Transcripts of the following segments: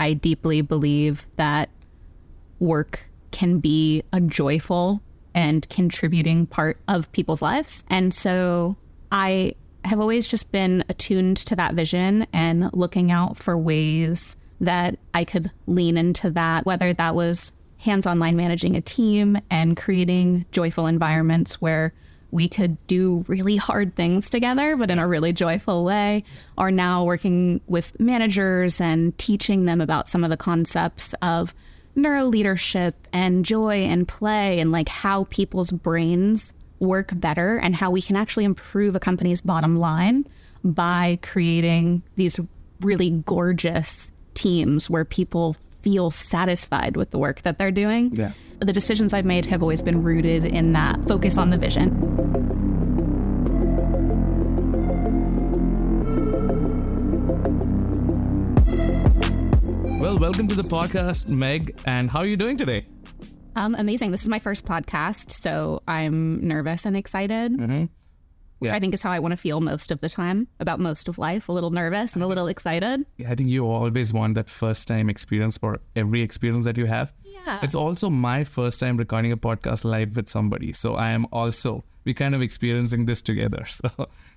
I deeply believe that work can be a joyful and contributing part of people's lives. And so I have always just been attuned to that vision and looking out for ways that I could lean into that, whether that was hands on line managing a team and creating joyful environments where we could do really hard things together, but in a really joyful way, are now working with managers and teaching them about some of the concepts of neuro leadership and joy and play and like how people's brains work better and how we can actually improve a company's bottom line by creating these really gorgeous teams where people feel satisfied with the work that they're doing. Yeah. The decisions I've made have always been rooted in that focus on the vision. Well, welcome to the podcast, Meg. And how are you doing today? Um, amazing. This is my first podcast, so I'm nervous and excited. Mm-hmm. Which Yeah. I think is how I want to feel most of the time about most of life. A little nervous and a little excited. I think you always want that first time experience for every experience that you have. Yeah. It's also my first time recording a podcast live with somebody. So I am also, we kind of experiencing this together. So,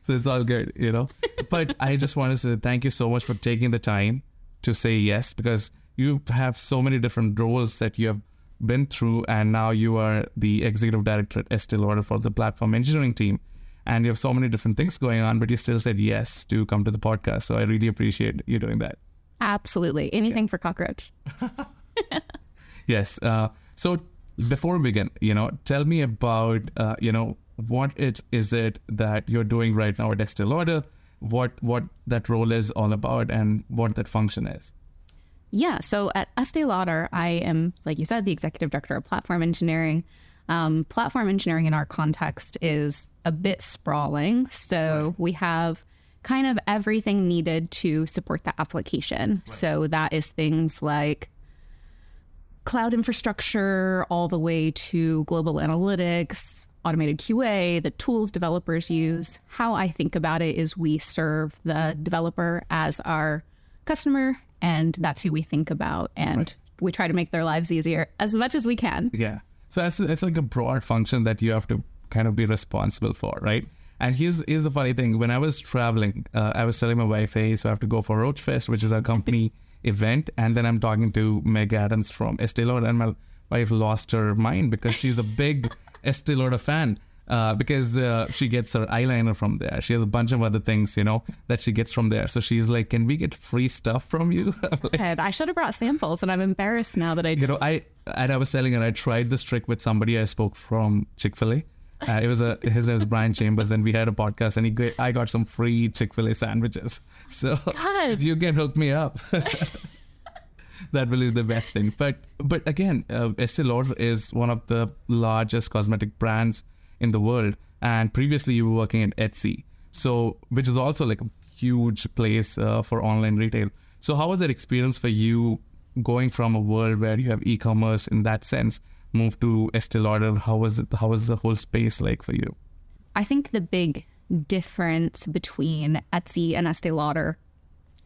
so it's all good, you know? but I just want to say thank you so much for taking the time to say yes because you have so many different roles that you have been through. And now you are the executive director at Estee Lauder for the platform engineering team. And you have so many different things going on, but you still said yes to come to the podcast. So I really appreciate you doing that. Absolutely. Anything for cockroach. Yes. Uh, so before we begin, you know, tell me about, uh, you know, what it is it that you're doing right now at Estee Lauder, what what that role is all about, and what that function is. Yeah. So at Estee Lauder, I am, like you said, the executive director of platform engineering. Um, platform engineering in our context is a bit sprawling. So we have kind of everything needed to support the application. So that is things like cloud infrastructure, all the way to global analytics, automated QA, the tools developers use. How I think about it is we serve the developer as our customer, and that's who we think about. And we try to make their lives easier as much as we can. Yeah. So that's it's like a broad function that you have to kind of be responsible for, right? And here's here's the funny thing. When I was traveling, uh, I was telling my wife, "Hey, so I have to go for Roach Fest, which is our company event." And then I'm talking to Meg Adams from Estee Lauder, and my wife lost her mind because she's a big Estee Lauder fan. Uh, because uh, she gets her eyeliner from there. She has a bunch of other things, you know, that she gets from there. So she's like, "Can we get free stuff from you?" Like, I should have brought samples, and I'm embarrassed now that I did. you know, I and I was telling her I tried this trick with somebody I spoke from Chick Fil A. Uh, it was a his name is Brian Chambers, and we had a podcast, and he got, I got some free Chick Fil A sandwiches. So God. if you can hook me up, that will be the best thing. But but again, uh, Estee Lauder is one of the largest cosmetic brands in the world, and previously you were working at Etsy, so which is also like a huge place uh, for online retail. So how was that experience for you going from a world where you have e-commerce in that sense, move to Estee Lauder? How was it? How was the whole space like for you? I think the big difference between Etsy and Estee Lauder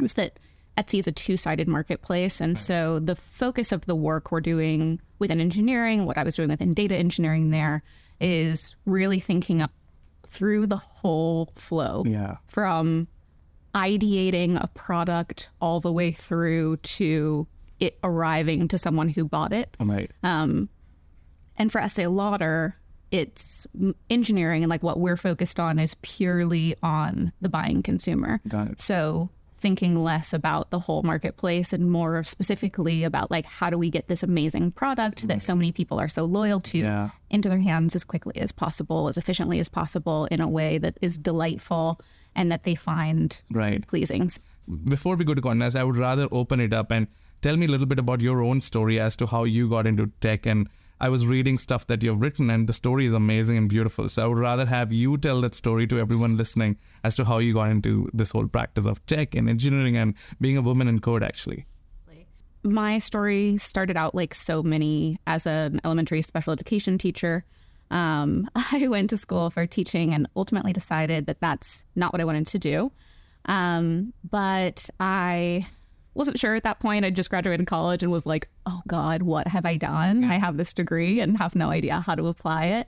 is that Etsy is a two-sided marketplace, and so the focus of the work we're doing within engineering, what I was doing within data engineering, there is really thinking up through the whole flow Yeah. from ideating a product all the way through to it arriving to someone who bought it. Right. Um, and for Estee Lauder, it's engineering and like what we're focused on is purely on the buying consumer. Got it. So thinking less about the whole marketplace and more specifically about like how do we get this amazing product that mm. so many people are so loyal to Yeah. into their hands as quickly as possible, as efficiently as possible in a way that is delightful and that they find Right. pleasing. before we go to Condé Nast, I would rather open it up and tell me a little bit about your own story as to how you got into tech. And I was reading stuff that you've written, and the story is amazing and beautiful. So I would rather have you tell that story to everyone listening as to how you got into this whole practice of tech and engineering and being a woman in code, actually. my story started out like so many as an elementary special education teacher. Um, I went to school for teaching and ultimately decided that that's not what I wanted to do. Um, but I wasn't sure at that point. I just graduated college and was like, oh God, what have I done? I have this degree and have no idea how to apply it.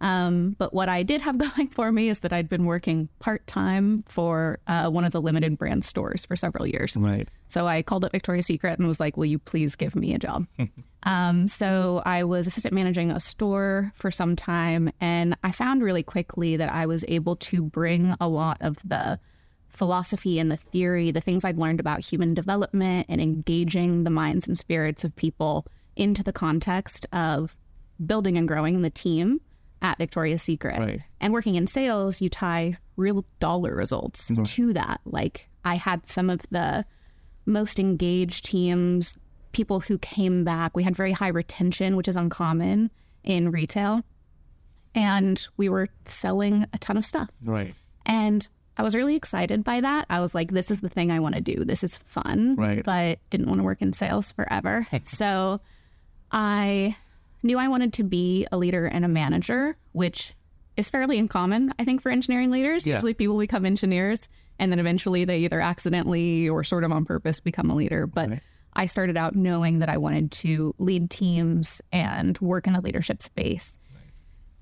Um, but what I did have going for me is that I'd been working part time for uh, one of the limited brand stores for several years. Right. So I called up Victoria's Secret and was like, will you please give me a job? um, so I was assistant managing a store for some time. And I found really quickly that I was able to bring a lot of the philosophy and the theory, the things I'd learned about human development and engaging the minds and spirits of people into the context of building and growing the team at Victoria's Secret. Right. And working in sales, you tie real dollar results mm-hmm. to that. Like I had some of the most engaged teams, people who came back. We had very high retention, which is uncommon in retail. And we were selling a ton of stuff. Right. And I was really excited by that. I was like, this is the thing I want to do. This is fun. Right. But didn't want to work in sales forever. so I knew I wanted to be a leader and a manager, which is fairly uncommon, I think, for engineering leaders. Yeah. Usually people become engineers and then eventually they either accidentally or sort of on purpose become a leader. But Right. I started out knowing that I wanted to lead teams and work in a leadership space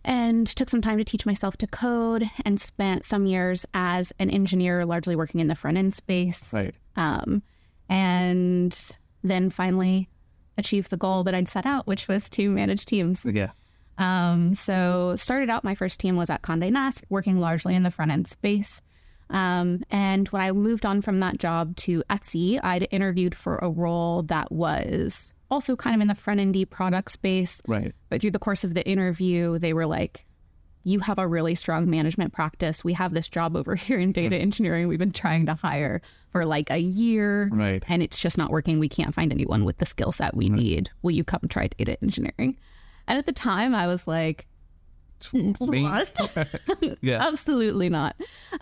and took some time to teach myself to code and spent some years as an engineer, largely working in the front end space. Right. Um, and then finally achieved the goal that I'd set out, which was to manage teams. Yeah. Um, so started out, my first team was at Condé Nast, working largely in the front end space. Um, and when I moved on from that job to Etsy, I'd interviewed for a role that was also kind of in the front endy product space. Right. But through the course of the interview, they were like, you have a really strong management practice. We have this job over here in data engineering we've been trying to hire for like a year. Right. And it's just not working. We can't find anyone with the skill set we need. Will you come try data engineering? And at the time, I was like, Me? Yeah. absolutely not.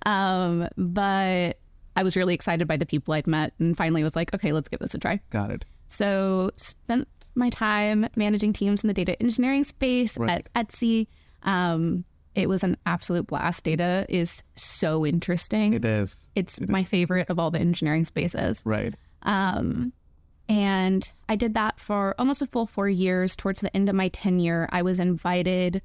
Um, but I was really excited by the people I'd met and finally was like, okay, let's give this a try. Got it. So spent my time managing teams in the data engineering space Right. at Etsy. Um, it was an absolute blast. Data is so interesting. It is. it's my favorite of all the engineering spaces. Right. Um, and I did that for almost a full four years. Towards the end of my tenure, I was invited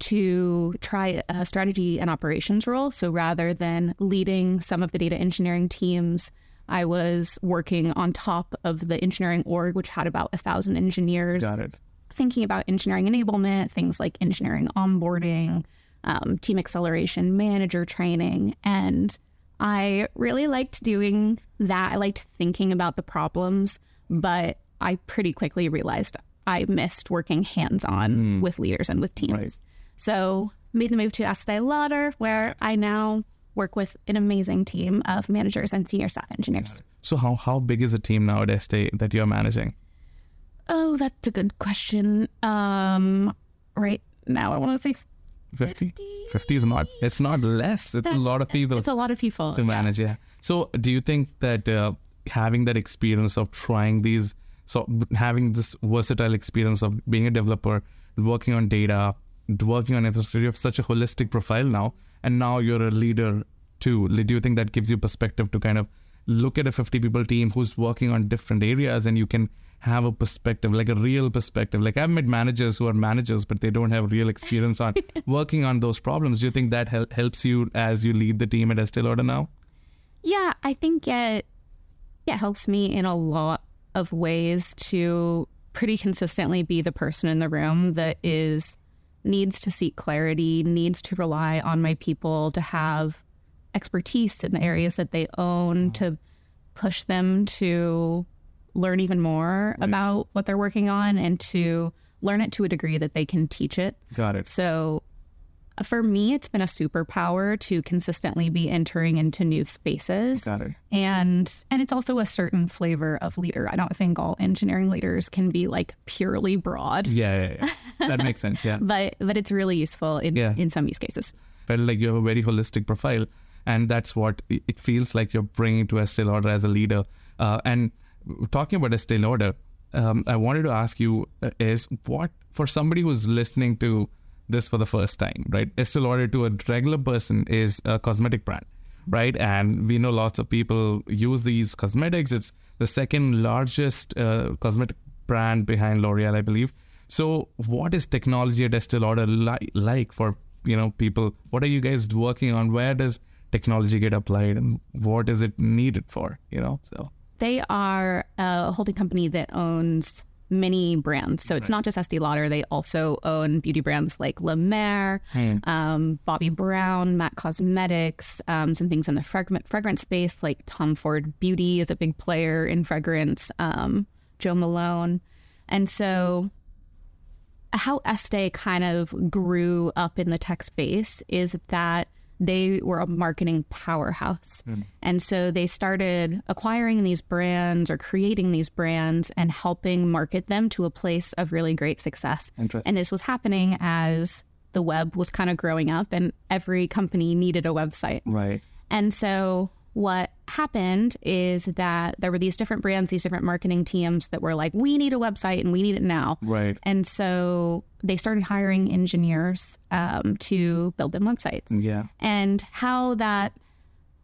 to try a strategy and operations role. So rather than leading some of the data engineering teams, I was working on top of the engineering org, which had about a thousand engineers Got it. thinking about engineering enablement, things like engineering onboarding, um, team acceleration, manager training. And I really liked doing that. I liked thinking about the problems, but I pretty quickly realized I missed working hands on with leaders and with teams. Right. So made the move to Estee Lauder, where I now work with an amazing team of managers and senior staff engineers. So how how big is the team now at Estee that you're managing? Oh, that's a good question. Um, right now, I want to say 50? 50 is not. It's not less. It's a lot of people It's a lot of people. to manage. Yeah. So do you think that uh, having that experience of trying these, so having this versatile experience of being a developer, working on data, working on infrastructure, you have such a holistic profile now, and now you're a leader too. Do you think that gives you perspective to kind of look at a 50 people team who's working on different areas and you can have a perspective, like a real perspective. Like I've met managers who are managers, but they don't have real experience on working on those problems. Do you think that hel- helps you as you lead the team at Estee Lauder now? Yeah, I think it it helps me in a lot of ways to pretty consistently be the person in the room that is needs to seek clarity, needs to rely on my people to have expertise in the areas that they own mm-hmm. to push them to learn even more about what they're working on and to learn it to a degree that they can teach it. Got it. So for me, it's been a superpower to consistently be entering into new spaces. Got it. And and it's also a certain flavor of leader. I don't think all engineering leaders can be like purely broad, Yeah, yeah, yeah. that makes sense. Yeah. but but it's really useful in, Yeah. in some use cases. Felt like you have a very holistic profile, and that's what it feels like you're bringing to Estee Lauder as a leader. Uh, and talking about Estee Lauder, um, I wanted to ask you uh, is what for somebody who's listening to this for the first time, right? Estee Lauder to a regular person is a cosmetic brand. right? And we know lots of people use these cosmetics. It's the second largest uh, cosmetic brand behind L'Oreal, I believe. So, what is technology at Estee Lauder li- like for you know people? What are you guys working on? Where does technology get applied, and what is it needed for? You know, so They are a holding company that owns many brands. So it's not just Estee Lauder. They also own beauty brands like La Mer, um, Bobbi Brown, Mac Cosmetics, um, some things in the frag- fragrance space like Tom Ford Beauty is a big player in fragrance, um, Jo Malone. And so how Estee kind of grew up in the tech space is that they were a marketing powerhouse. Mm. And so they started acquiring these brands or creating these brands and helping market them to a place of really great success. And this was happening as the web was kind of growing up and every company needed a website. right, And so what happened is that there were these different brands, these different marketing teams that were like, we need a website and we need it now. right, And so they started hiring engineers um, to build them websites. yeah, And how that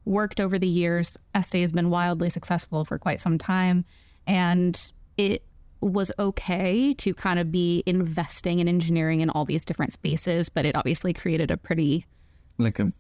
worked over the years, Estee has been wildly successful for quite some time. And it was okay to kind of be investing in engineering in all these different spaces, but it obviously created a pretty like a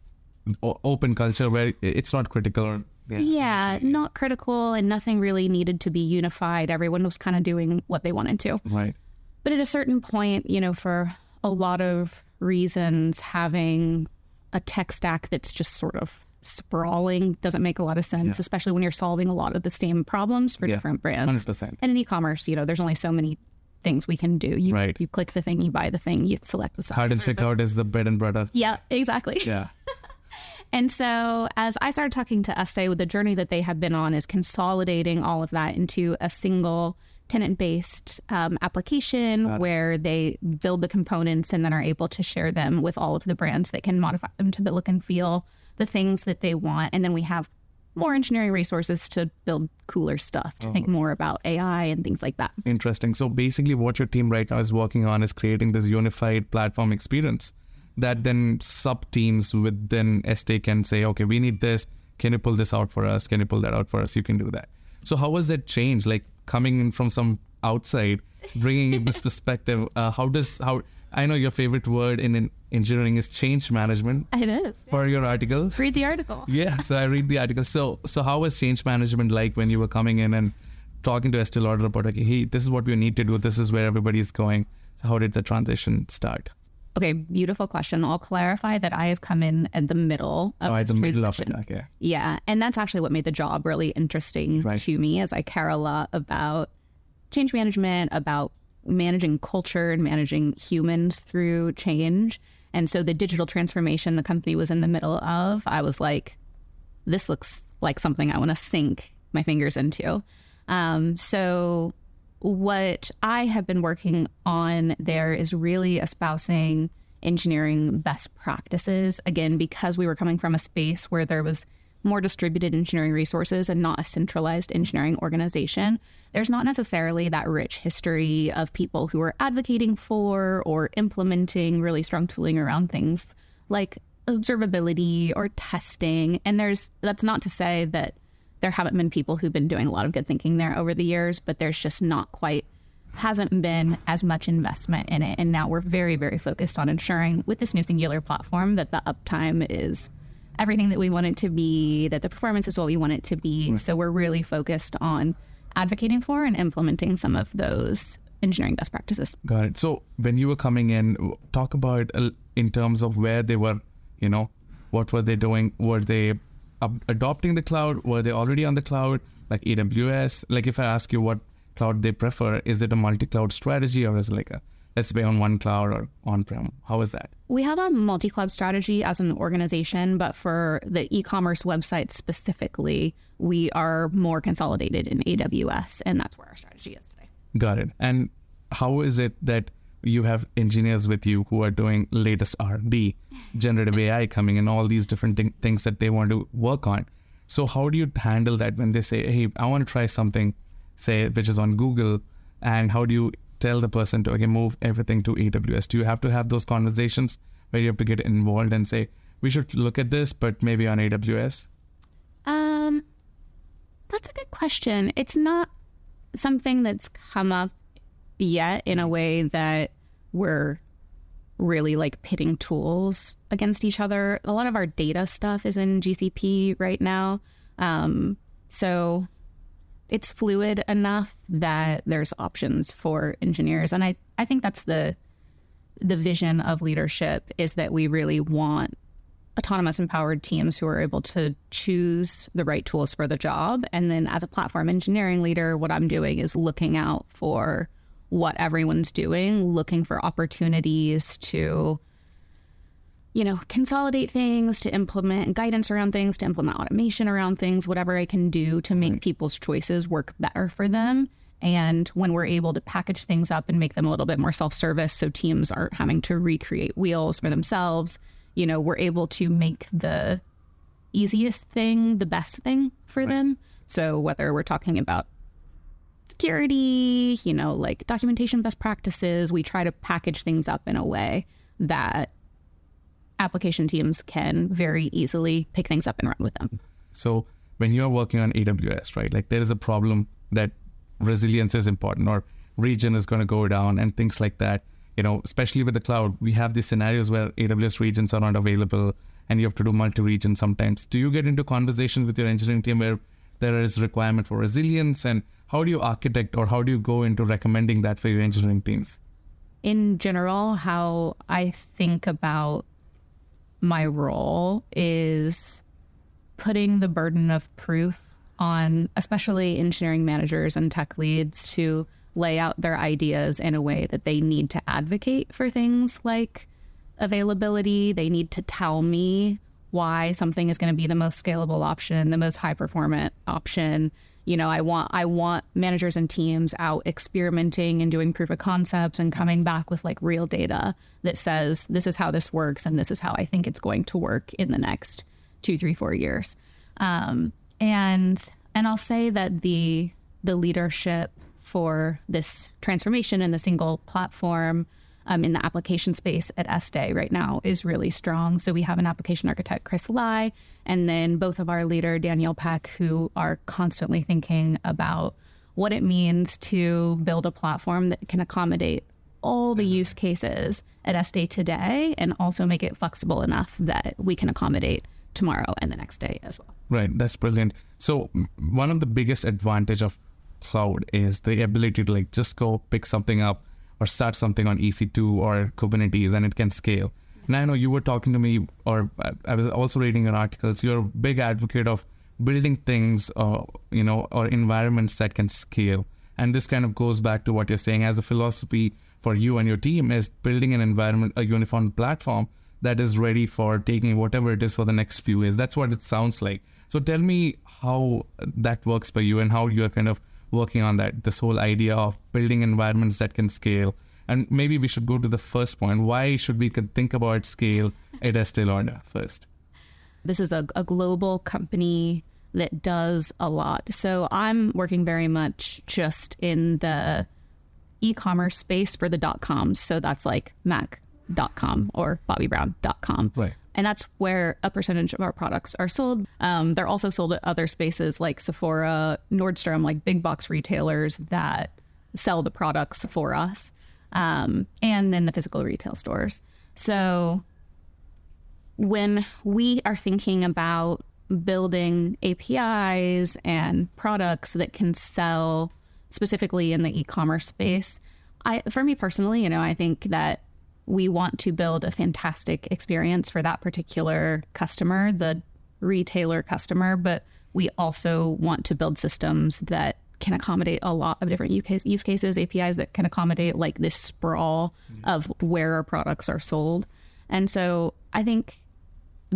o- open culture where it's not critical. Or, yeah. Yeah, not critical and nothing really needed to be unified. Everyone was kind of doing what they wanted to. right, But at a certain point, you know, for a lot of reasons, having a tech stack that's just sort of sprawling doesn't make a lot of sense, especially when you're solving a lot of the same problems for Yeah, different brands. hundred percent. And in e-commerce, you know, there's only so many things we can do. You Right. you click the thing, you buy the thing, you select the size. Hard and or out is the bread and butter. Yeah, exactly. Yeah, And so, as I started talking to Estee, with the journey that they have been on is consolidating all of that into a single tenant based um, application where they build the components and then are able to share them with all of the brands that can modify them to the look and feel, the things that they want. And then we have more engineering resources to build cooler stuff, to think more about AI and things like that. interesting. So basically, what your team right now is working on is creating this unified platform experience that then sub teams within Estee can say, okay, we need this. Can you pull this out for us? Can you pull that out for us? You can do that. So how has that changed? Like coming in from some outside, bringing in this perspective. Uh, how does how I know your favorite word in, in engineering is change management It is. for your article. Read the article. Yeah, so I read the article. So, so how was change management like when you were coming in and talking to Estee Lauder about okay, hey, this is what we need to do. This is where everybody is going. So how did the transition start? Okay, beautiful question. I'll clarify that I have come in at the middle of Oh, the middle of transition. it. Okay. Yeah, and that's actually what made the job really interesting Right. to me as I care a lot about change management, about managing culture and managing humans through change. And so the digital transformation the company was in the middle of, I was like, this looks like something I want to sink my fingers into. Um, so what I have been working on there is really espousing engineering best practices. Again, because we were coming from a space where there was more distributed engineering resources and not a centralized engineering organization, there's not necessarily that rich history of people who are advocating for or implementing really strong tooling around things like observability or testing. And there's that's not to say that there haven't been people who've been doing a lot of good thinking there over the years, but there's just not quite hasn't been as much investment in it. And now we're very, very focused on ensuring with this new singular platform that the uptime is everything that we want it to be, that the performance is what we want it to be. So we're really focused on advocating for and implementing some of those engineering best practices. Got it. So when you were coming in, talk about uh, in terms of where they were, you know, what were they doing? Were they adopting the cloud? Were they already on the cloud, like AWS? Like if I ask you what cloud they prefer, is it a multi-cloud strategy or is it like a let's be on one cloud or on-prem? How is that? We have a multi cloud strategy as an organization, but for the e commerce website specifically, we are more consolidated in AWS, and that's where our strategy is today. Got it. And how is it that you have engineers with you who are doing latest R&D, generative AI coming and all these different thing- things that they want to work on? So how do you handle that when they say, "Hey, I want to try something," say which is on Google, and how do you tell the person to okay move everything to AWS? Do you have to have those conversations where you have to get involved and say, we should look at this, but maybe on AWS? Um, that's a good question. It's not something that's come up yet in a way that we're really like pitting tools against each other. A lot of our data stuff is in GCP right now. Um, so it's fluid enough that there's options for engineers. And I, I think that's the the vision of leadership is that we really want autonomous empowered teams who are able to choose the right tools for the job. And then as a platform engineering leader, what I'm doing is looking out for what everyone's doing, looking for opportunities to, you know, consolidate things, to implement guidance around things, to implement automation around things, whatever I can do to make people's choices work better for them. And when we're able to package things up and make them a little bit more self service so teams aren't having to recreate wheels for themselves, you know, we're able to make the easiest thing the best thing for right. them. So whether we're talking about security, you know, like documentation best practices, we try to package things up in a way that application teams can very easily pick things up and run with them. So when you're working on AWS, right, like there is a problem that resilience is important or region is going to go down and things like that you know, especially with the cloud, we have these scenarios where AWS regions are not available and you have to do multi-region sometimes. Do you get into conversations with your engineering team where there is requirement for resilience and how do you architect or how do you go into recommending that for your engineering teams? In general, how I think about my role is putting the burden of proof on especially engineering managers and tech leads to lay out their ideas in a way that they need to advocate for things like availability. They need to tell me why something is going to be the most scalable option, the most high performant option. You know, I want I want managers and teams out experimenting and doing proof of concepts and coming back with like real data that says this is how this works and this is how I think it's going to work in the next two, three, four years. Um, and and I'll say that the the leadership for this transformation in the single platform um, in the application space at Estee right now is really strong. So we have an application architect, Chris Lai, and then both of our leader, Daniel Peck, who are constantly thinking about what it means to build a platform that can accommodate all the use cases at Estee today and also make it flexible enough that we can accommodate tomorrow and the next day as well. Right, that's brilliant. So one of the biggest advantage of cloud is the ability to like just go pick something up or start something on EC2 or Kubernetes and it can scale. And I know you were talking to me, or I was also reading an article. So you're a big advocate of building things, uh, you know, or environments that can scale. And this kind of goes back to what you're saying as a philosophy for you and your team is building an environment, a uniform platform that is ready for taking whatever it is for the next few years. That's what it sounds like. So tell me how that works for you and how you're kind of working on that, this whole idea of building environments that can scale. And maybe we should go to the first point. Why should we think about scale at Estee Lauder first? This is a, a global company that does a lot. So I'm working very much just in the e-commerce space for the dot coms. So that's like Mac.com or BobbiBrown.com. Right and that's where a percentage of our products are sold. Um, they're also sold at other spaces like Sephora, Nordstrom, like big box retailers that sell the products for us, um, and then the physical retail stores. So when we are thinking about building APIs and products that can sell specifically in the e-commerce space, I, for me personally, you know, I think that we want to build a fantastic experience for that particular customer, the retailer customer, but we also want to build systems that can accommodate a lot of different use cases, APIs that can accommodate like this sprawl of where our products are sold. And so I think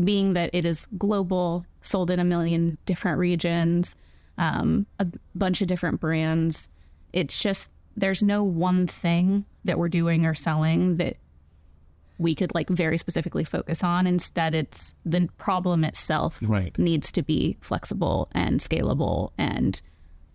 being that it is global, sold in a million different regions, um, a bunch of different brands, it's just there's no one thing that we're doing or selling that we could like very specifically focus on. Instead, it's the problem itself right. needs to be flexible and scalable and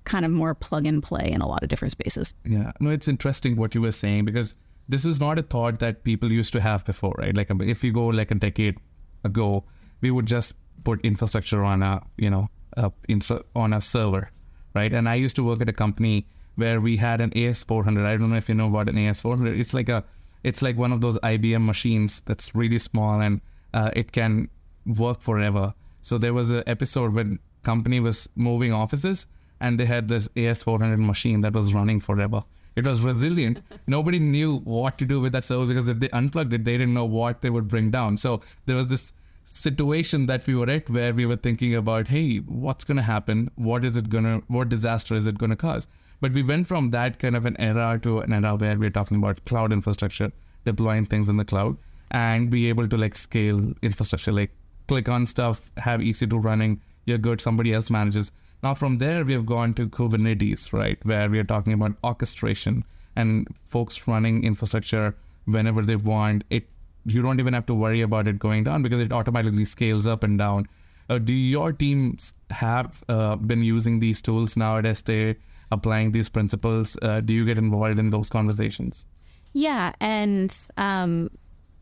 kind of more plug and play in a lot of different spaces. Yeah, no, it's interesting what you were saying because this was not a thought that people used to have before, right? Like if you go like a decade ago, we would just put infrastructure on a you know a infra- on a server, right? And I used to work at a company where we had an AS400. I don't know if you know what an AS400. It's like a it's like one of those IBM machines that's really small and uh, it can work forever. So there was an episode when company was moving offices and they had this AS400 machine that was running forever. It was resilient. Nobody knew what to do with that server because if they unplugged it, they didn't know what they would bring down. So there was this situation that we were at where we were thinking about, hey, what's going to happen? What is it going to, what disaster is it going to cause? But we went from that kind of an era to an era where we're talking about cloud infrastructure, deploying things in the cloud, and be able to like scale infrastructure, like click on stuff, have EC2 running, you're good, somebody else manages. Now from there, we have gone to Kubernetes, right, where we are talking about orchestration and folks running infrastructure whenever they want. It you don't even have to worry about it going down because it automatically scales up and down. Uh, do your teams have uh, been using these tools now at Estee, applying these principles? Uh, do you get involved in those conversations? Yeah, and um,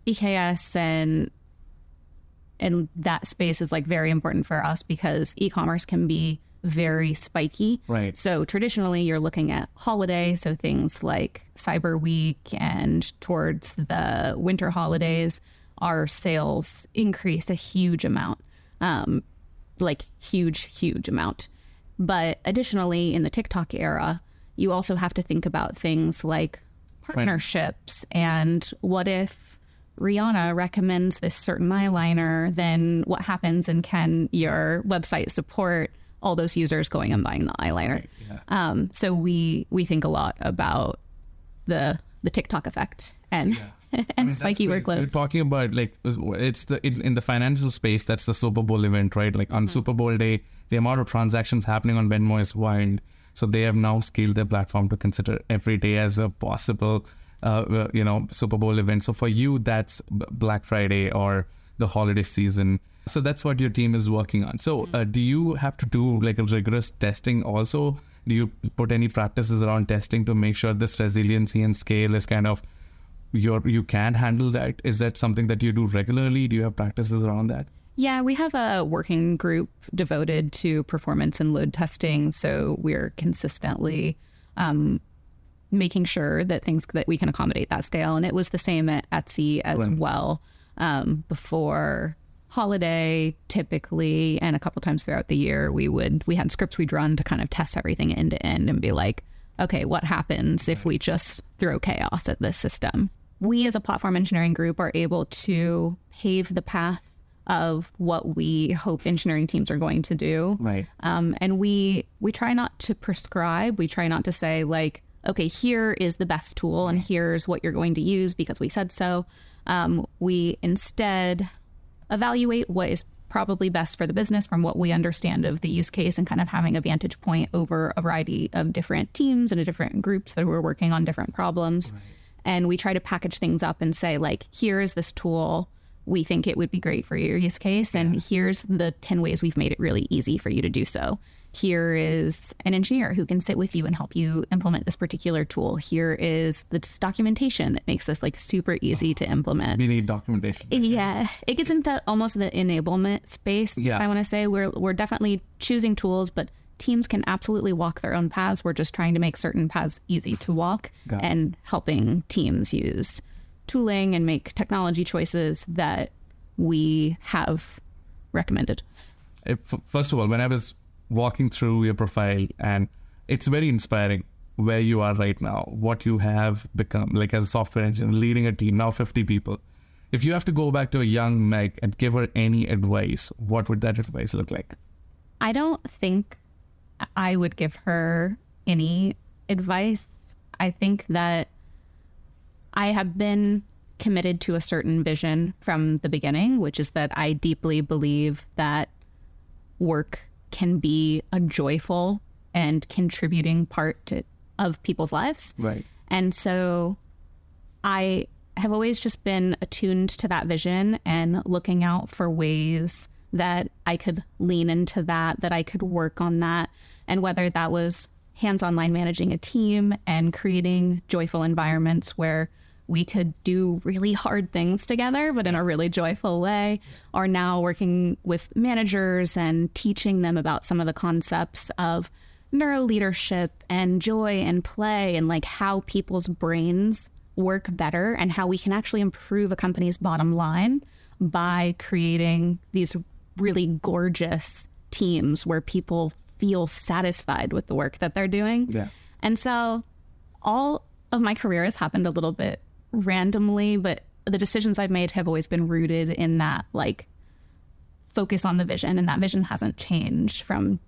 EKS and and that space is like very important for us because e-commerce can be very spiky. Right. So traditionally you're looking at holiday, so things like Cyber Week and towards the winter holidays, our sales increase a huge amount. Um, like huge, huge amount. But additionally, in the TikTok era, you also have to think about things like partnerships and what if Rihanna recommends this certain eyeliner, then what happens and can your website support all those users going and buying the eyeliner? Right, yeah. um, so we we think a lot about the the TikTok effect and yeah. and I mean, spiky workloads. You're talking about like it's the in, in, the financial space that's the Super Bowl event, right? Like on mm-hmm. Super Bowl day, the amount of transactions happening on Venmo is wild. So they have now scaled their platform to consider every day as a possible uh, uh, you know Super Bowl event. So for you, that's Black Friday or the holiday season. So that's what your team is working on. So uh, do you have to do like a rigorous testing also? Do you put any practices around testing to make sure this resiliency and scale is kind of your you can handle that? Is that something that you do regularly? Do you have practices around that? Yeah, we have a working group devoted to performance and load testing. So we're consistently um, making sure that things that we can accommodate that scale. And it was the same at Etsy as right. well um, before holiday typically and a couple times throughout the year we would we had scripts we'd run to kind of test everything end to end and be like okay what happens if we just throw chaos at this system we as a platform engineering group are able to pave the path of what we hope engineering teams are going to do right um, and we we try not to prescribe we try not to say like okay, here is the best tool and here's what you're going to use because we said so. Um, we instead evaluate what is probably best for the business from what we understand of the use case and kind of having a vantage point over a variety of different teams and different groups that were working on different problems. Right. And we try to package things up and say, like, here is this tool. We think it would be great for your use case. And here's the 10 ways we've made it really easy for you to do so here is an engineer who can sit with you and help you implement this particular tool. Here is the documentation that makes this like super easy to implement. We need documentation. Yeah, it gets into almost the enablement space. Yeah. I want to say we're we're definitely choosing tools, but teams can absolutely walk their own paths. We're just trying to make certain paths easy to walk and helping teams use tooling and make technology choices that we have recommended. First of all, when I was walking through your profile and it's very inspiring where you are right now, what you have become, like as a software engineer, leading a team, now 50 people. If you have to go back to a young Meg and give her any advice, what would that advice look like? I don't think I would give her any advice. I think that I have been committed to a certain vision from the beginning, which is that I deeply believe that work can be a joyful and contributing part to, of people's lives. Right. And so I have always just been attuned to that vision and looking out for ways that I could lean into that, that I could work on that. And whether that was hands on line managing a team and creating joyful environments where we could do really hard things together, but in a really joyful way. are now working with managers and teaching them about some of the concepts of neuro leadership and joy and play and like how people's brains work better and how we can actually improve a company's bottom line by creating these really gorgeous teams where people feel satisfied with the work that they're doing. Yeah. And so all of my career has happened a little bit randomly, but the decisions I've made have always been rooted in that like focus on the vision and that vision hasn't changed from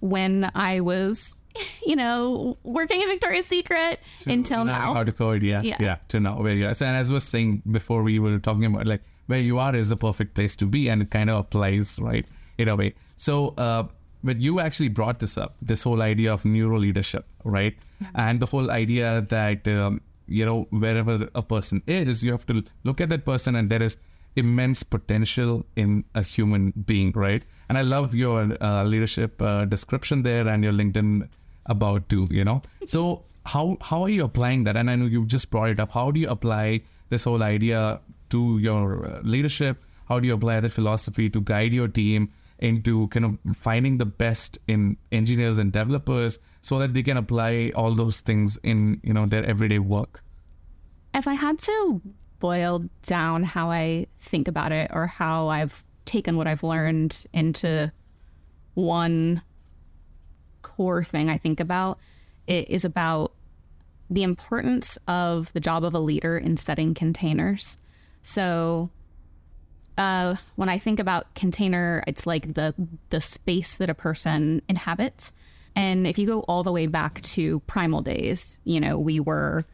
when I was you know, working at Victoria's Secret until now. How to code, yeah, Yeah. yeah, to now where you are. So, and as I was saying before, we were talking about like where you are is the perfect place to be, and it kind of applies, right, in a way. So, uh, but you actually brought this up, this whole idea of neuro leadership, right, and the whole idea that um, you know wherever a person is, you have to look at that person, and there is immense potential in a human being, right? And I love your uh, leadership uh, description there and your LinkedIn about too, you know. So how how are you applying that? And I know you just brought it up. How do you apply this whole idea to your uh, leadership? How do you apply the philosophy to guide your team into kind of finding the best in engineers and developers so that they can apply all those things in you know their everyday work? If I had to boil down how I think about it or how I've taken what I've learned into one core thing I think about, it is about the importance of the job of a leader in setting containers. So uh, when I think about container, it's like the the space that a person inhabits. And if you go all the way back to primal days, you know, we were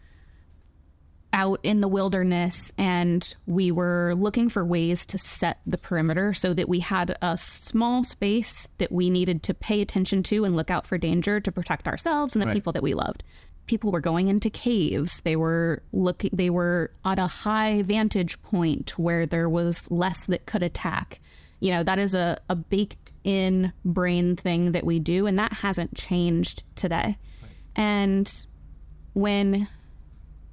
out in the wilderness and we were looking for ways to set the perimeter so that we had a small space that we needed to pay attention to and look out for danger to protect ourselves and the Right. people that we loved. People were going into caves. They were looking they were at a high vantage point where there was less that could attack. You know, that is a, a baked in brain thing that we do and that hasn't changed today. And when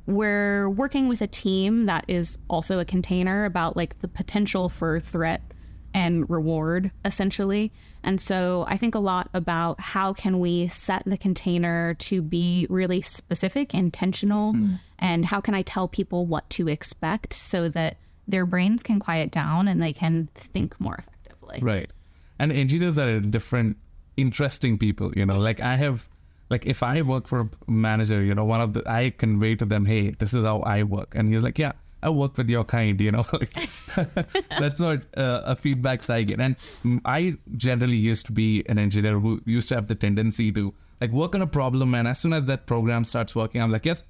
we're working with a team that is also a container about like the potential for threat and reward essentially and so i think a lot about how can we set the container to be really specific intentional hmm. and how can i tell people what to expect so that their brains can quiet down and they can think more effectively Right. And engineers are different, interesting people, you know, like I have, like if I work for a manager, you know, one of the, I convey to them, hey, this is how I work. And he's like, yeah, I work with your kind, you know, that's what uh, a feedback I get. And I generally used to be an engineer who used to have the tendency to like work on a problem. And as soon as that program starts working, I'm like, yes,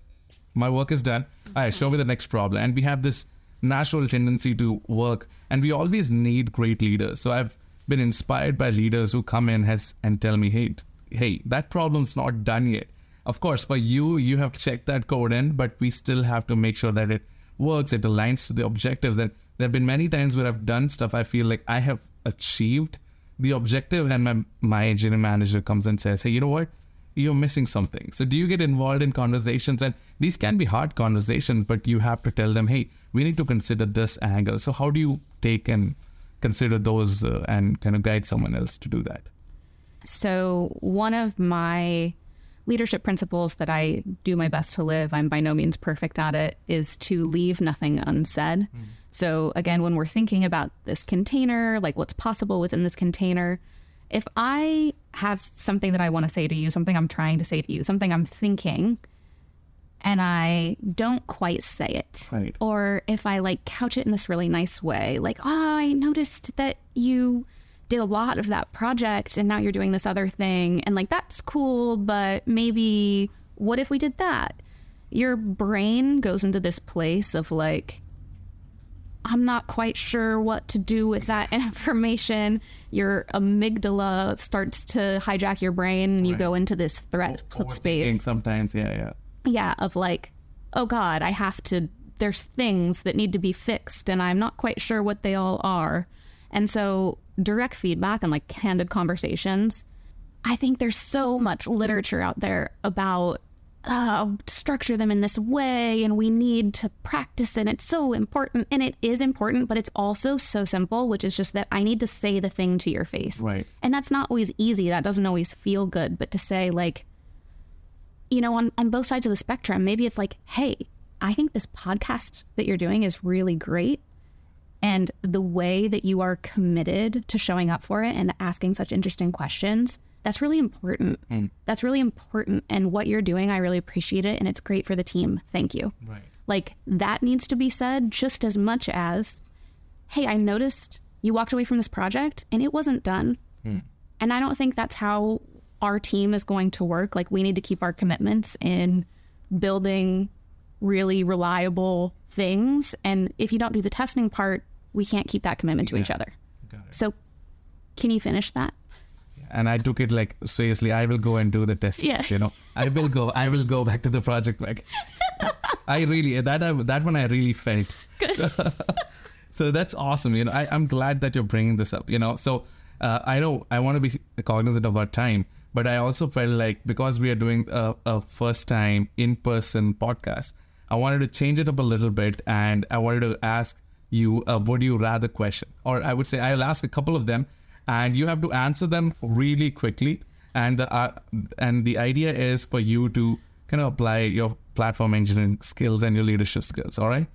my work is done. All right, show me the next problem. And we have this natural tendency to work, and we always need great leaders. So I've been inspired by leaders who come in has and tell me, hey, hey, that problem's not done yet. Of course, for you, you have checked that code in, but we still have to make sure that it works, it aligns to the objectives. And there have been many times where I've done stuff I feel like I have achieved the objective, and my my engineering manager comes and says, hey, you know what? you're missing something. So do you get involved in conversations? And these can be hard conversations, but you have to tell them, hey, we need to consider this angle. So how do you take and consider those uh, and kind of guide someone else to do that? So, one of my leadership principles that I do my best to live, I'm by no means perfect at it, is to leave nothing unsaid. Hmm. So, again, when we're thinking about this container, like what's possible within this container, if I have something that I want to say to you, something I'm trying to say to you, something I'm thinking, and I don't quite say it. Right. Or if I like couch it in this really nice way, like, oh, I noticed that you did a lot of that project and now you're doing this other thing. And like, that's cool, but maybe what if we did that? Your brain goes into this place of like, I'm not quite sure what to do with that information. Your amygdala starts to hijack your brain and you Right. go into this threat space Sometimes, yeah, yeah. yeah of like oh god i have to there's things that need to be fixed and i'm not quite sure what they all are and so direct feedback and like candid conversations i think there's so much literature out there about uh, structure them in this way and we need to practice and it's so important and it is important but it's also so simple which is just that i need to say the thing to your face. Right. and that's not always easy. That doesn't always feel good but to say like you know on, on both sides of the spectrum maybe it's like hey i think this podcast that you're doing is really great and the way that you are committed to showing up for it and asking such interesting questions that's really important. Hmm. That's really important. And what you're doing i really appreciate it. And it's great for the team. Thank you. Right. like that needs to be said just as much as hey i noticed you walked away from this project and it wasn't done. Hmm. And i don't think that's how our team is going to work. Like we need to keep our commitments in building really reliable things and if you don't do the testing part we can't keep that commitment to each other so can you finish that And I took it like seriously. I will go and do the test. Yeah. You know, I will go. I will go back to the project. Like, I really that I, that one I really felt. So, so that's awesome. You know, I, I'm glad that you're bringing this up. You know, so uh, I know I want to be cognizant of our time, but I also felt like because we are doing a, a first time in person podcast, I wanted to change it up a little bit, and I wanted to ask you a would you rather question, or I would say I'll ask a couple of them, and you have to answer them really quickly. And the uh, and the idea is for you to kind of apply your platform engineering skills and your leadership skills. All right,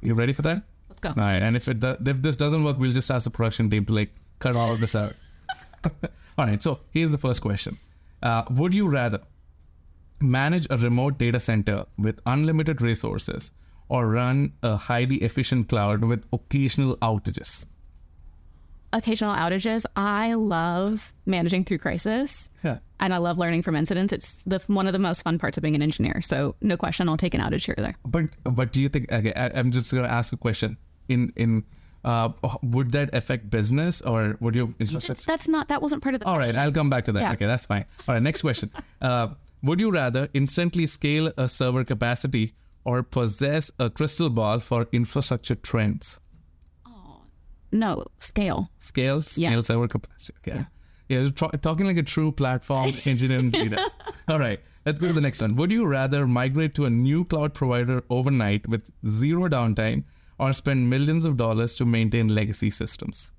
you ready for that? let's go All right, and if it do, if this doesn't work, we'll just ask the production team to like cut all of this out. all right, so here's the first question: uh, Would you rather manage a remote data center with unlimited resources, or run a highly efficient cloud with occasional outages? occasional outages i love managing through crisis Yeah. and I love learning from incidents. It's the one of the most fun parts of being an engineer. So no question, I'll take an outage here or there. But but do you think? Okay, I, I'm just gonna ask a question. In in uh, would that affect business or would you? That's, that's not that wasn't part of the. All right. I'll come back to that. Yeah. Okay, that's fine. All right, next question. Uh, would you rather instantly scale a server capacity or possess a crystal ball for infrastructure trends? No scale. Scale, Yeah. scale server capacity. Yeah. Yeah, tr- talking like a true platform engineering leader. All right, let's go to the next one. Would you rather migrate to a new cloud provider overnight with zero downtime or spend millions of dollars to maintain legacy systems?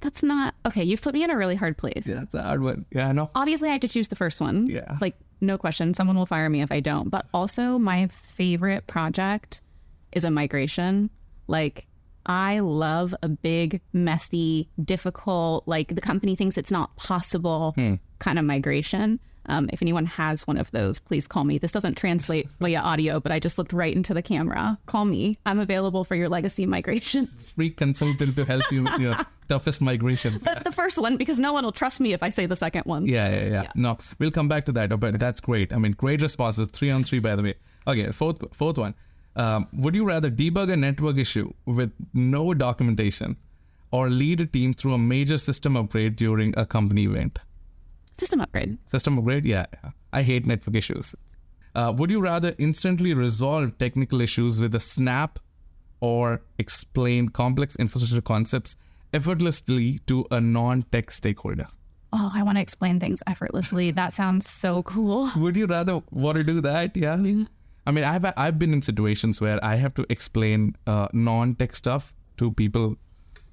That's not okay. You've put me in a really hard place. Yeah, That's a hard one. Yeah, I know. Obviously, I have to choose the first one. Yeah. Like no question, someone will fire me if I don't. But also, my favorite project is a migration. Like I love a big, messy, difficult. Like the company thinks it's not possible hmm. kind of migration. Um, if anyone has one of those, please call me. This doesn't translate via audio, but I just looked right into the camera. Call me. I'm available for your legacy migration. Free consultant to help you with your toughest migrations. the, the first one, because no one will trust me if I say the second one. Yeah, yeah, yeah, No, we'll come back to that. But that's great. I mean, great responses. Three on three, by the way. Okay, fourth, fourth one. Um, would you rather debug a network issue with no documentation, or lead a team through a major system upgrade during a company event? System upgrade. System upgrade? Yeah. I hate network issues. Uh, would you rather instantly resolve technical issues with a snap, or explain complex infrastructure concepts effortlessly to a non-tech stakeholder? Oh, I want to explain things effortlessly. That sounds so cool. would you rather want to do that yeah i mean i've i've been in situations where i have to explain uh, non-tech stuff to people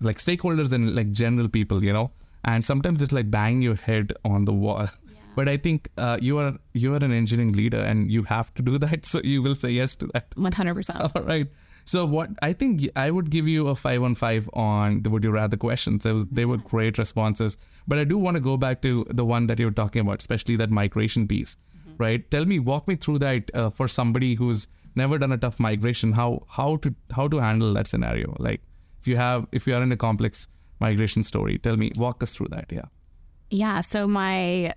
like stakeholders and like general people you know and sometimes it's like bang your head on the wall. But i think uh, you are you are an engineering leader and you have to do that. So you will say yes to that. 100%. all right. So what i think i would give you a 5 on 5 on the would you rather questions. They, was, they were great responses. But i do want to go back to the one that you were talking about especially that migration piece right? Tell me walk me through that uh, for somebody who's never done a tough migration how how to how to handle that scenario? Like if you have if you are in a complex migration story tell me walk us through that yeah Yeah. So my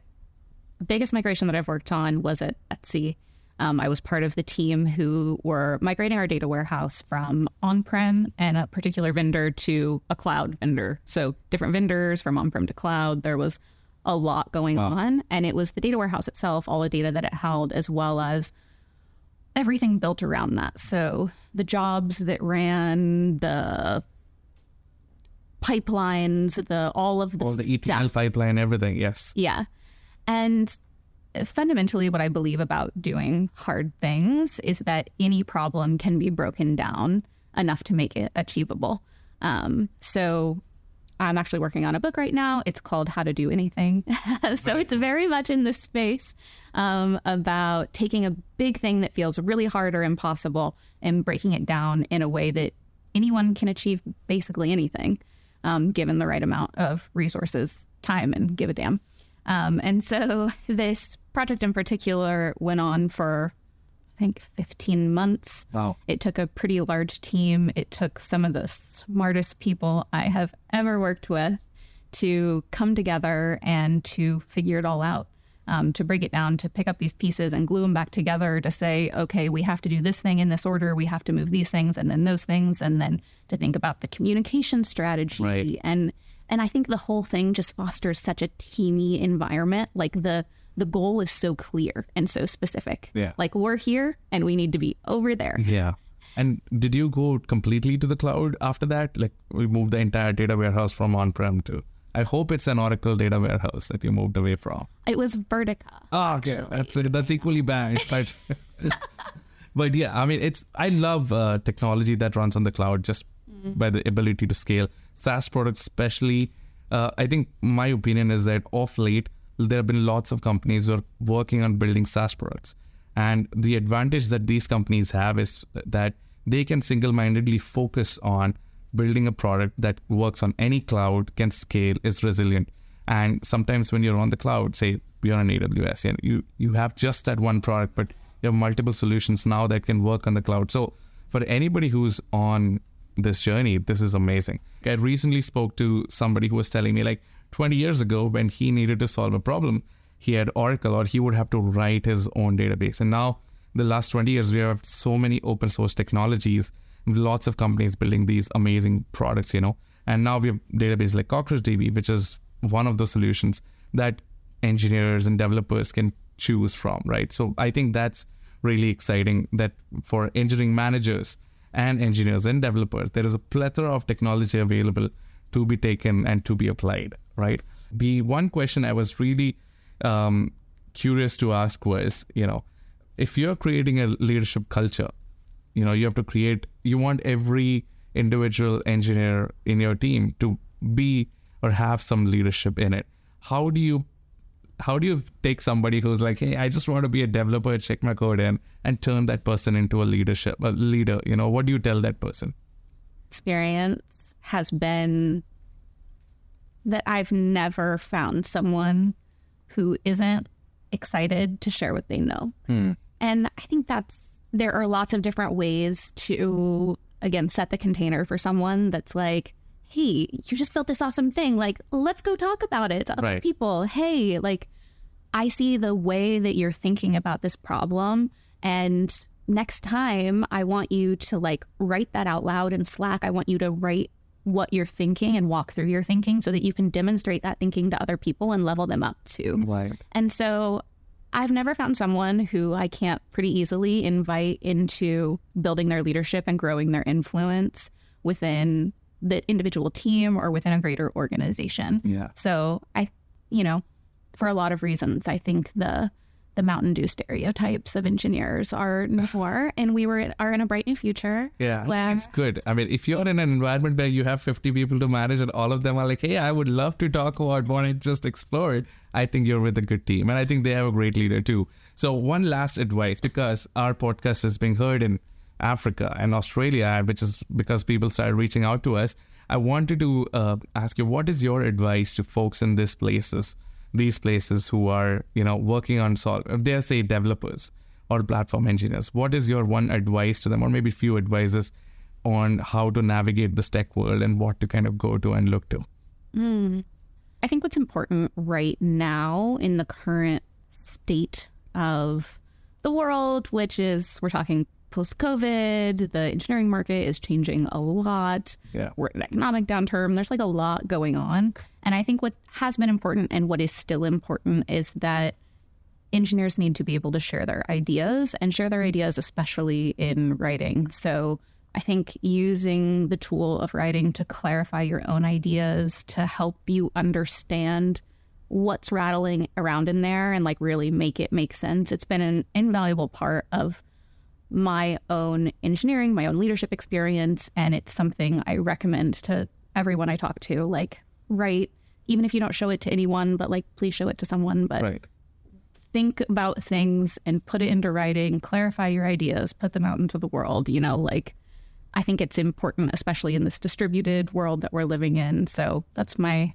biggest migration that I've worked on was at Etsy. Um, I was part of the team who were migrating our data warehouse from on prem and a particular vendor to a cloud vendor. So different vendors from on prem to cloud. There was a lot going on. And it was the data warehouse itself, all the data that it held, as well as everything built around that. So the jobs that ran, the pipelines, the all of the all the etl stuff. pipeline everything yes Yeah. And fundamentally, what I believe about doing hard things is that any problem can be broken down enough to make it achievable. Um, so I'm actually working on a book right now. It's called How to Do Anything. so it's very much in this space um, about taking a big thing that feels really hard or impossible and breaking it down in a way that anyone can achieve basically anything, um, given the right amount of resources, time, and give a damn. Um, and so this project in particular went on for I think 15 months. Wow. It took a pretty large team. It took some of the smartest people I have ever worked with to come together and to figure it all out, um, to break it down, to pick up these pieces and glue them back together to say, okay, we have to do this thing in this order. We have to move these things and then those things. And then to think about the communication strategy. Right. And, and I think the whole thing just fosters such a teamy environment. Like the, the goal is so clear and so specific. Yeah. Like we're here and we need to be over there. Yeah. And did you go completely to the cloud after that? Like we moved the entire data warehouse from on-prem to. I hope it's an Oracle data warehouse that you moved away from. It was Vertica. Oh, okay. That's that's equally bad. But, but yeah, I mean, it's I love uh, technology that runs on the cloud just by the ability to scale. SaaS products, especially, uh, I think my opinion is that off late there have been lots of companies who are working on building SaaS products, and the advantage that these companies have is that they can single-mindedly focus on building a product that works on any cloud, can scale, is resilient. And sometimes when you're on the cloud, say you're on AWS, and you you have just that one product, but you have multiple solutions now that can work on the cloud. So for anybody who's on this journey, this is amazing. I recently spoke to somebody who was telling me like 20 years ago when he needed to solve a problem, he had Oracle or he would have to write his own database. And now the last 20 years, we have so many open source technologies, lots of companies building these amazing products, you know. And now we have database like CockroachDB, which is one of the solutions that engineers and developers can choose from, right? So I think that's really exciting that for engineering managers and engineers and developers, there is a plethora of technology available to be taken and to be applied, right? The one question I was really um, curious to ask was, you know, if you're creating a leadership culture, you know, you have to create, you want every individual engineer in your team to be or have some leadership in it. How do you how do you take somebody who's like, hey, I just want to be a developer, check my code in, and turn that person into a leadership, a leader? You know, what do you tell that person? Experience has been that I've never found someone who isn't excited to share what they know. Hmm. And I think that's there are lots of different ways to again set the container for someone that's like, hey, you just built this awesome thing. Like, let's go talk about it to other Right. people. Hey, like I see the way that you're thinking about this problem and next time I want you to like write that out loud in Slack. I want you to write what you're thinking and walk through your thinking so that you can demonstrate that thinking to other people and level them up too. Right. And so I've never found someone who I can't pretty easily invite into building their leadership and growing their influence within the individual team or within a greater organization. Yeah. So I, you know, for a lot of reasons, I think the the Mountain Dew stereotypes of engineers are more, and we were are in a bright new future. Yeah, where it's good. I mean, if you're in an environment where you have 50 people to manage and all of them are like, hey, I would love to talk about one and just explore it, I think you're with a good team. And I think they have a great leader too. So, one last advice because our podcast is being heard in Africa and Australia, which is because people started reaching out to us. I wanted to uh, ask you, what is your advice to folks in these places, these places who are, you know, working on solve, if they're say developers or platform engineers, what is your one advice to them, or maybe few advices on how to navigate this tech world and what to kind of go to and look to? Hmm. I think what's important right now in the current state of the world, which is we're talking post COVID, the engineering market is changing a lot. Yeah. We're in an economic downturn. There's like a lot going on. And I think what has been important and what is still important is that engineers need to be able to share their ideas and share their ideas, especially in writing. So I think using the tool of writing to clarify your own ideas, to help you understand what's rattling around in there and like really make it make sense. It's been an invaluable part of my own engineering, my own leadership experience, and it's something I recommend to everyone I talk to. Like, write, even if you don't show it to anyone, but like, please show it to someone. But Right. think about things and put it into writing, clarify your ideas, put them out into the world. You know, like, I think it's important, especially in this distributed world that we're living in. So that's my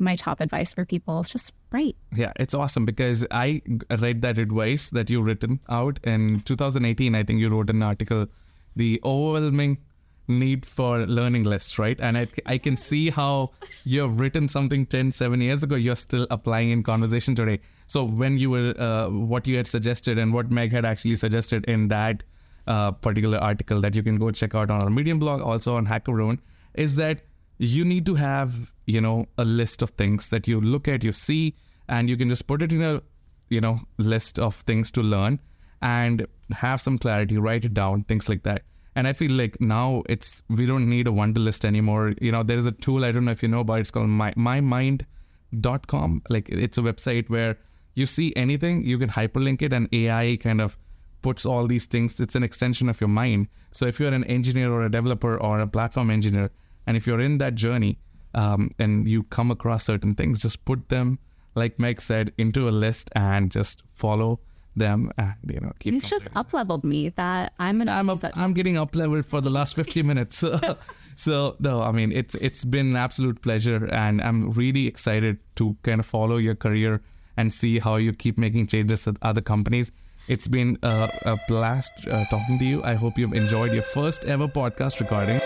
my top advice for people. is just write. Yeah, it's awesome because I read that advice that you written out in 2018. I think you wrote an article, the overwhelming need for learning lists, right? And I, I can see how you've written something 10, 7 years ago. You're still applying in conversation today. So when you were, uh, what you had suggested and what Meg had actually suggested in that uh, particular article that you can go check out on our Medium blog, also on HackerOne, is that you need to have you know a list of things that you look at you see and you can just put it in a you know list of things to learn and have some clarity write it down things like that. And i feel like now it's we don't need a Wunderlist anymore. You know there is a tool i don't know if you know about it, it's called my mymind.com like it's a website where you see anything you can hyperlink it and ai kind of puts all these things. It's an extension of your mind. So if you're an engineer or a developer or a platform engineer and if you're in that journey um, and you come across certain things, just put them, like Meg said, into a list and just follow them and you know keep. You've just up leveled me that I'm an I'm up, I'm getting up leveled for the last 50 minutes. So, so no, I mean it's it's been an absolute pleasure, and I'm really excited to kind of follow your career and see how you keep making changes at other companies. It's been a, a blast uh, talking to you. I hope you've enjoyed your first ever podcast recording.